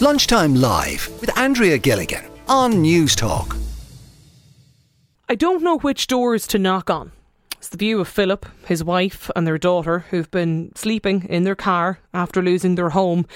Lunchtime Live with Andrea Gilligan on Newstalk. I don't know which doors to knock on. It's the view of Philip, his wife, and their daughter, who've been sleeping in their car after losing their home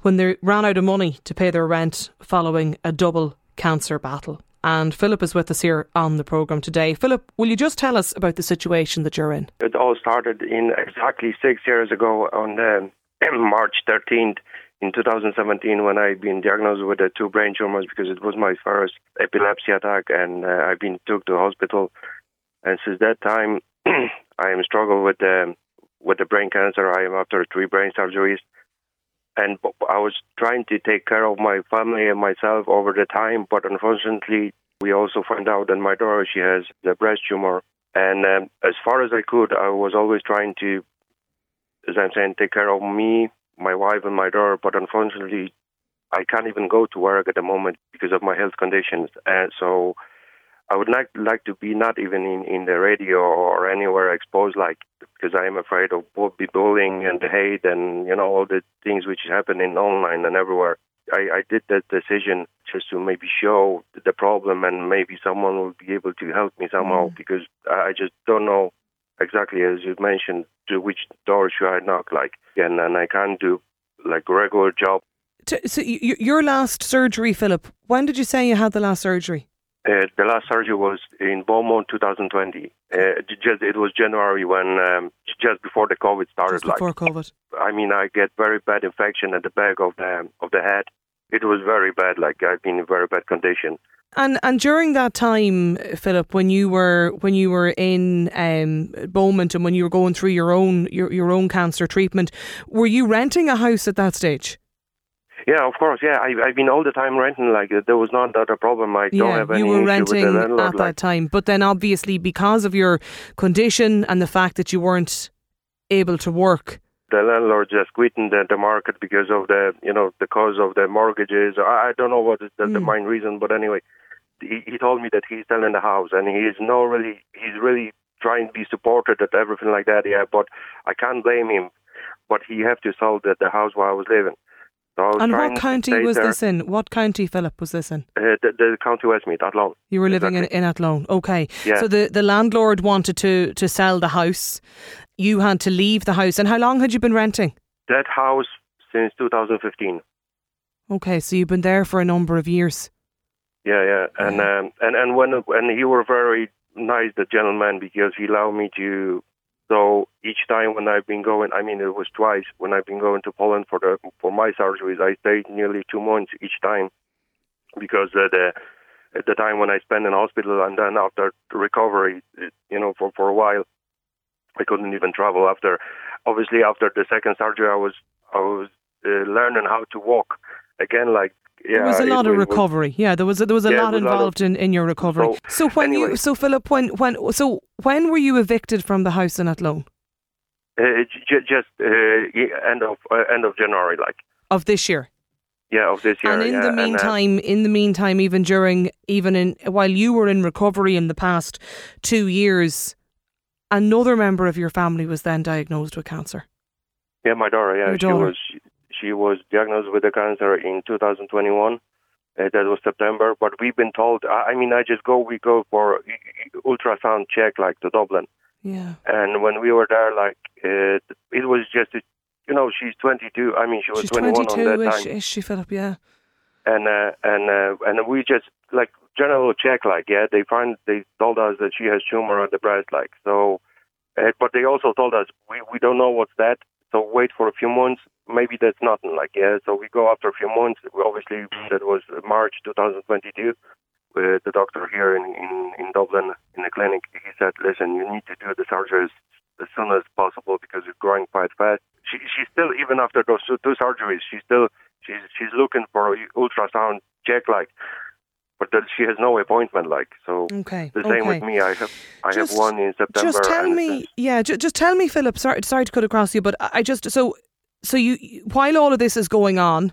when they ran out of money to pay their rent following a double cancer battle. And Philip is with us here on the programme today. Philip, will you just tell us about the situation that you're in? It all started in exactly six years ago on um, the, March 13th in 2017 when I've been diagnosed with uh, two brain tumors because it was my first epilepsy attack and uh, I've been took to hospital. And since that time, I am struggling with the with the brain cancer. I am after three brain surgeries, and I was trying to take care of my family and myself over the time. But unfortunately, we also found out that my daughter she has the breast tumor. And um, as far as I could, I was always trying to, as I'm saying, take care of me, my wife, and my daughter. But unfortunately, I can't even go to work at the moment because of my health conditions. And so I would like like to be not even in, in the radio or anywhere exposed, like because I am afraid of the bullying and the hate and you know all the things which happen in online and everywhere. I, I did that decision just to maybe show the problem and maybe someone will be able to help me somehow mm. because I just don't know exactly as you mentioned to which door should I knock like and and I can't do like regular job. So your last surgery, Philip. When did you say you had the last surgery? Uh, the last surgery was in Beaumont 2020. Uh, just it was January when um, just before the COVID started. Just before like, COVID. I mean, I get very bad infection at the back of the of the head. It was very bad. Like I've been in very bad condition. And and during that time, Philip, when you were when you were in um, Beaumont and when you were going through your own your, your own cancer treatment, were you renting a house at that stage? Yeah, of course. Yeah, I, I've been all the time renting. Like there was not that a problem. I yeah, don't have any you were renting at like. that time. But then, obviously, because of your condition and the fact that you weren't able to work, the landlord just quitting the, the market because of the you know the cause of the mortgages. I, I don't know what is the, mm. the main reason, but anyway, he, he told me that he's selling the house and he is no really he's really trying to be supported at everything like that. Yeah, but I can't blame him. But he have to sell the, the house where I was living. So and what county was there. this in? What county, Philip, was this in? Uh, the, the county Westmeath, Athlone. You were living exactly. in, in Athlone, okay. Yeah. So the, the landlord wanted to, to sell the house. You had to leave the house. And how long had you been renting? That house since 2015. Okay, so you've been there for a number of years. Yeah, yeah, and um, and and when and he were very nice, the gentleman, because he allowed me to so each time when I've been going, I mean, it was twice when I've been going to Poland for the for my surgeries. I stayed nearly two months each time because uh, the at the time when I spent in hospital and then after recovery, you know, for for a while, I couldn't even travel. After obviously after the second surgery, I was I was uh, learning how to walk again, like yeah, there was a lot of recovery. Was, yeah, there was a, there was a yeah, lot was involved a lot of, in, in your recovery. So, so when anyway. you so Philip, when when so when were you evicted from the house in Athlone? Uh, just uh, end of uh, end of January, like of this year. Yeah, of this year. And in yeah, the meantime, and, in the meantime, even during even in while you were in recovery in the past two years, another member of your family was then diagnosed with cancer. Yeah, my daughter. Yeah, daughter. she was she was diagnosed with the cancer in 2021. Uh, that was September, but we've been told. I, I mean, I just go. We go for ultrasound check, like to Dublin. Yeah. And when we were there, like it, it was just, a, you know, she's 22. I mean, she was she's 21 on that is, time. Is she, Philip? Yeah. And uh, and uh, and we just like general check, like yeah, they find they told us that she has tumor on the breast, like so. Uh, but they also told us we we don't know what's that. So wait for a few months. Maybe that's nothing. Like yeah. So we go after a few months. Obviously, that was March 2022. Uh, the doctor here in, in, in Dublin in the clinic, he said, "Listen, you need to do the surgery as, soon as possible because it's growing quite fast." She, she's still, even after those two, two surgeries, she's still she's she's looking for ultrasound check, like but that she has no appointment like so okay the same okay. with me i have i just, have one in september just tell me yeah just, just tell me philip sorry sorry to cut across you but i just so so you while all of this is going on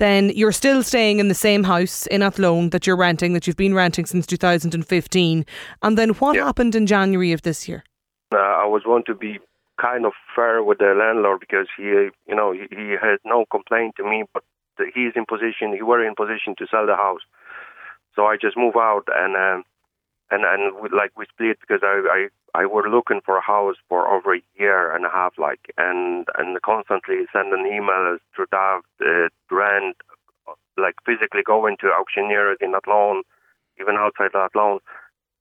then you're still staying in the same house in Athlone that you're renting, that you've been renting since 2015. And then what yeah. happened in January of this year? Uh, I was want to be kind of fair with the landlord because he, you know, he, he had no complaint to me, but he's in position, he were in position to sell the house. So I just move out and um, and and we, like we split because I, I I were looking for a house for over a year and a half, like and and constantly sending emails to that uh, rent, like physically going to auctioneers in Athlone, even outside Athlone,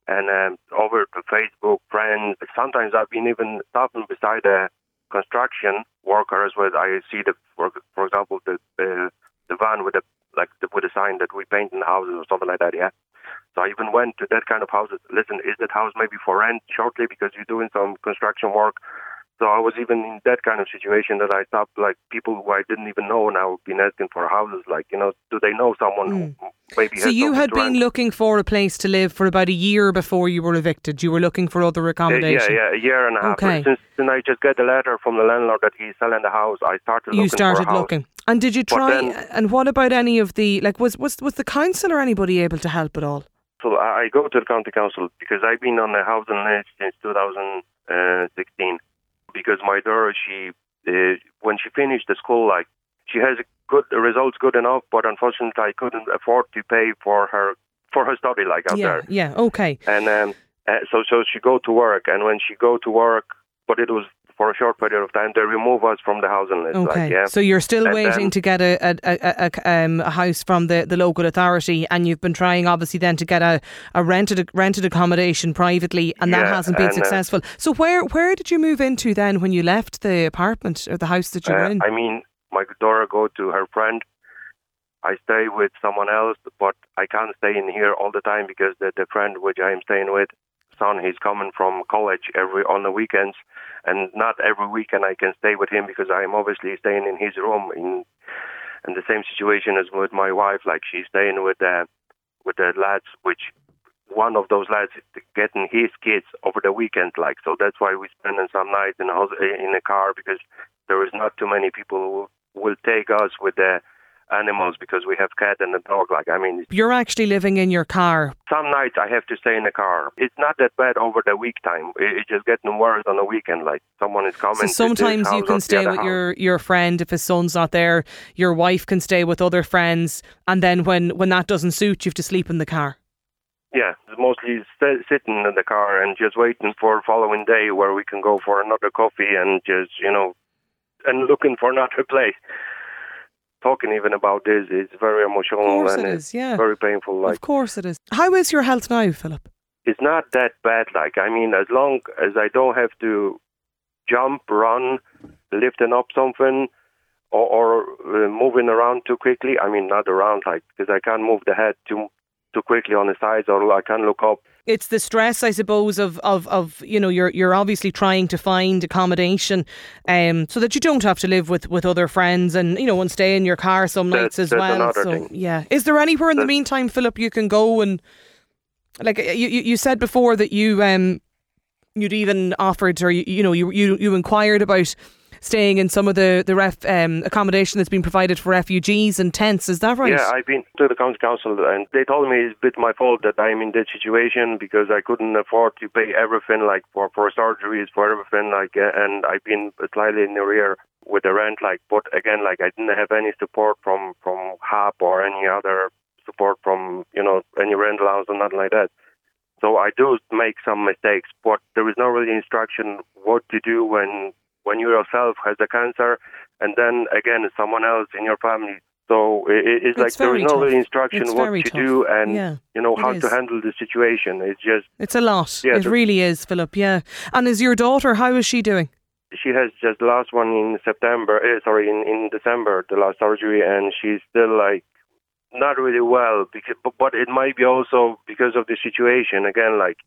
and um, over to Facebook friends. Sometimes I've been even stopping beside a construction workers where I see the for, for example the uh, the van with the like the, with a sign that we paint in houses or something like that. Yeah. So I even went to that kind of houses. Listen, is that house maybe for rent shortly because you're doing some construction work? So I was even in that kind of situation that I thought like people who I didn't even know now have been asking for houses. Like you know, do they know someone mm. who maybe? So you had been rent? looking for a place to live for about a year before you were evicted. You were looking for other accommodation. Uh, yeah, yeah, a year and a half. Okay. Since then I just get a letter from the landlord that he's selling the house, I started. You started for a house. looking. And did you try? then- and what about any of the like? Was was was the council or anybody able to help at all? So I I go to the county council because I've been on the housing list since 2016. Because my daughter, she uh, when she finished the school, like she has a good the results good enough, but unfortunately I couldn't afford to pay for her for her study like out yeah, there. yeah, okay. And um, uh, so so she go to work, and when she go to work, but it was for a short period of time, they remove us from the housing list. Okay, Like, yeah. so you're still And waiting then- to get a a, a, a, um, a house from the, the local authority, and you've been trying obviously then to get a, a rented rented accommodation privately, and that hasn't been and, uh, successful. so where where did you move into then when you left the apartment or the house that you were Uh, in? I mean, my daughter go to her friend. I stay with someone else, but I can't stay in here all the time because the, the friend which I'm staying with, son, he's coming from college every on the weekends, and not every weekend I can stay with him because I'm obviously staying in his room. In and the same situation as with my wife, like she's staying with the with the lads, which one of those lads is getting his kids over the weekend, like so. That's why we spending some nights in a in a car because there is not too many people who will take us with the animals because we have cat and a dog. Like I mean, you're actually living in your car. some nights I have to stay in the car. It's not that bad over the week time. It- It's just getting worse on the weekend. Like someone is coming. So sometimes you can stay with house. your, your friend if his son's not there. Your wife can stay with other friends, and then when, when that doesn't suit, you have to sleep in the car. Yeah, mostly st- sitting in the car and just waiting for following day where we can go for another coffee and just you know, and looking for another place. Talking even about this is very emotional and it's yeah. very painful. Like of course it is. How is your health now, Philip? it's not that bad. Like I mean, as long as I don't have to jump, run, lifting up something, or, or uh, moving around too quickly. I mean, not around, like because I can't move the head too too quickly on the sides, or I can't look up. It's the stress, I suppose, of, of, of you know, you're you're obviously trying to find accommodation, um, so that you don't have to live with, with other friends and you know and stay in your car some That's- nights as that's well. so thing. yeah, is there anywhere in the meantime, Philip, you can go and like you you you said before that you um you'd even offered or you, you know you you you inquired about staying in some of the the ref um, accommodation that's been provided for refugees and tents. Is that right? Yeah, I've been to the county council, and they told me it's a bit my fault that I'm in that situation because I couldn't afford to pay everything, like for for surgeries, for everything, like, uh, and I've been slightly in the rear with the rent, like. But again, like, I didn't have any support from from HAP or any other support from you know any rental house or nothing like that. So I do make some mistakes, but there is no really instruction what to do when when you yourself has a cancer, and then again someone else in your family. So it, it- it's, like there is no tough. instruction It's what to tough. do and Yeah, you know how to handle the situation. It's just It's a lot. Yeah, it really is, Philip. Yeah. And is your daughter? How is she doing? she has just the last one in September. Uh, sorry, in in December, the last surgery, and she's still like not really well. Because, but, but it might be also because of the situation. Again, like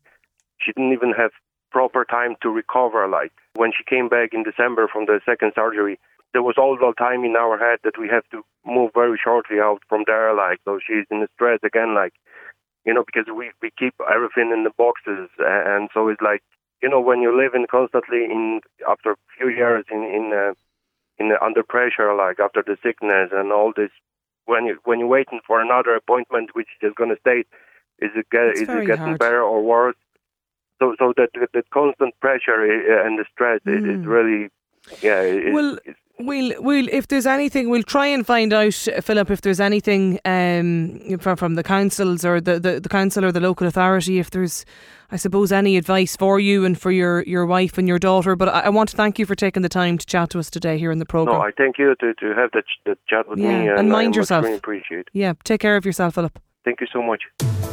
she didn't even have proper time to recover. Like when she came back in December from the second surgery, there was all the time in our head that we have to move very shortly out from there. Like so, she's in stress again. Like you know, because we we keep everything in the boxes, and so it's like you know when you're living constantly in after a few years in in uh, in uh, under pressure, like after the sickness and all this, when you when you're waiting for another appointment, which is going to state, is it get, It's is it getting hard. better or worse? So so that that constant pressure and the stress i- is Mm. really yeah. It, Well, We'll, we'll, if there's anything, we'll try and find out, Philip, if there's anything um, from, from the councils or the, the, the council or the local authority, if there's, I suppose, any advice for you and for your, your wife and your daughter. But I, I want to thank you for taking the time to chat to us today here in the programme. No, I thank you to, to have that, that chat with Yeah, me. and And, mind I yourself. Really appreciate. Yeah, take care of yourself, Philip. Thank you so much.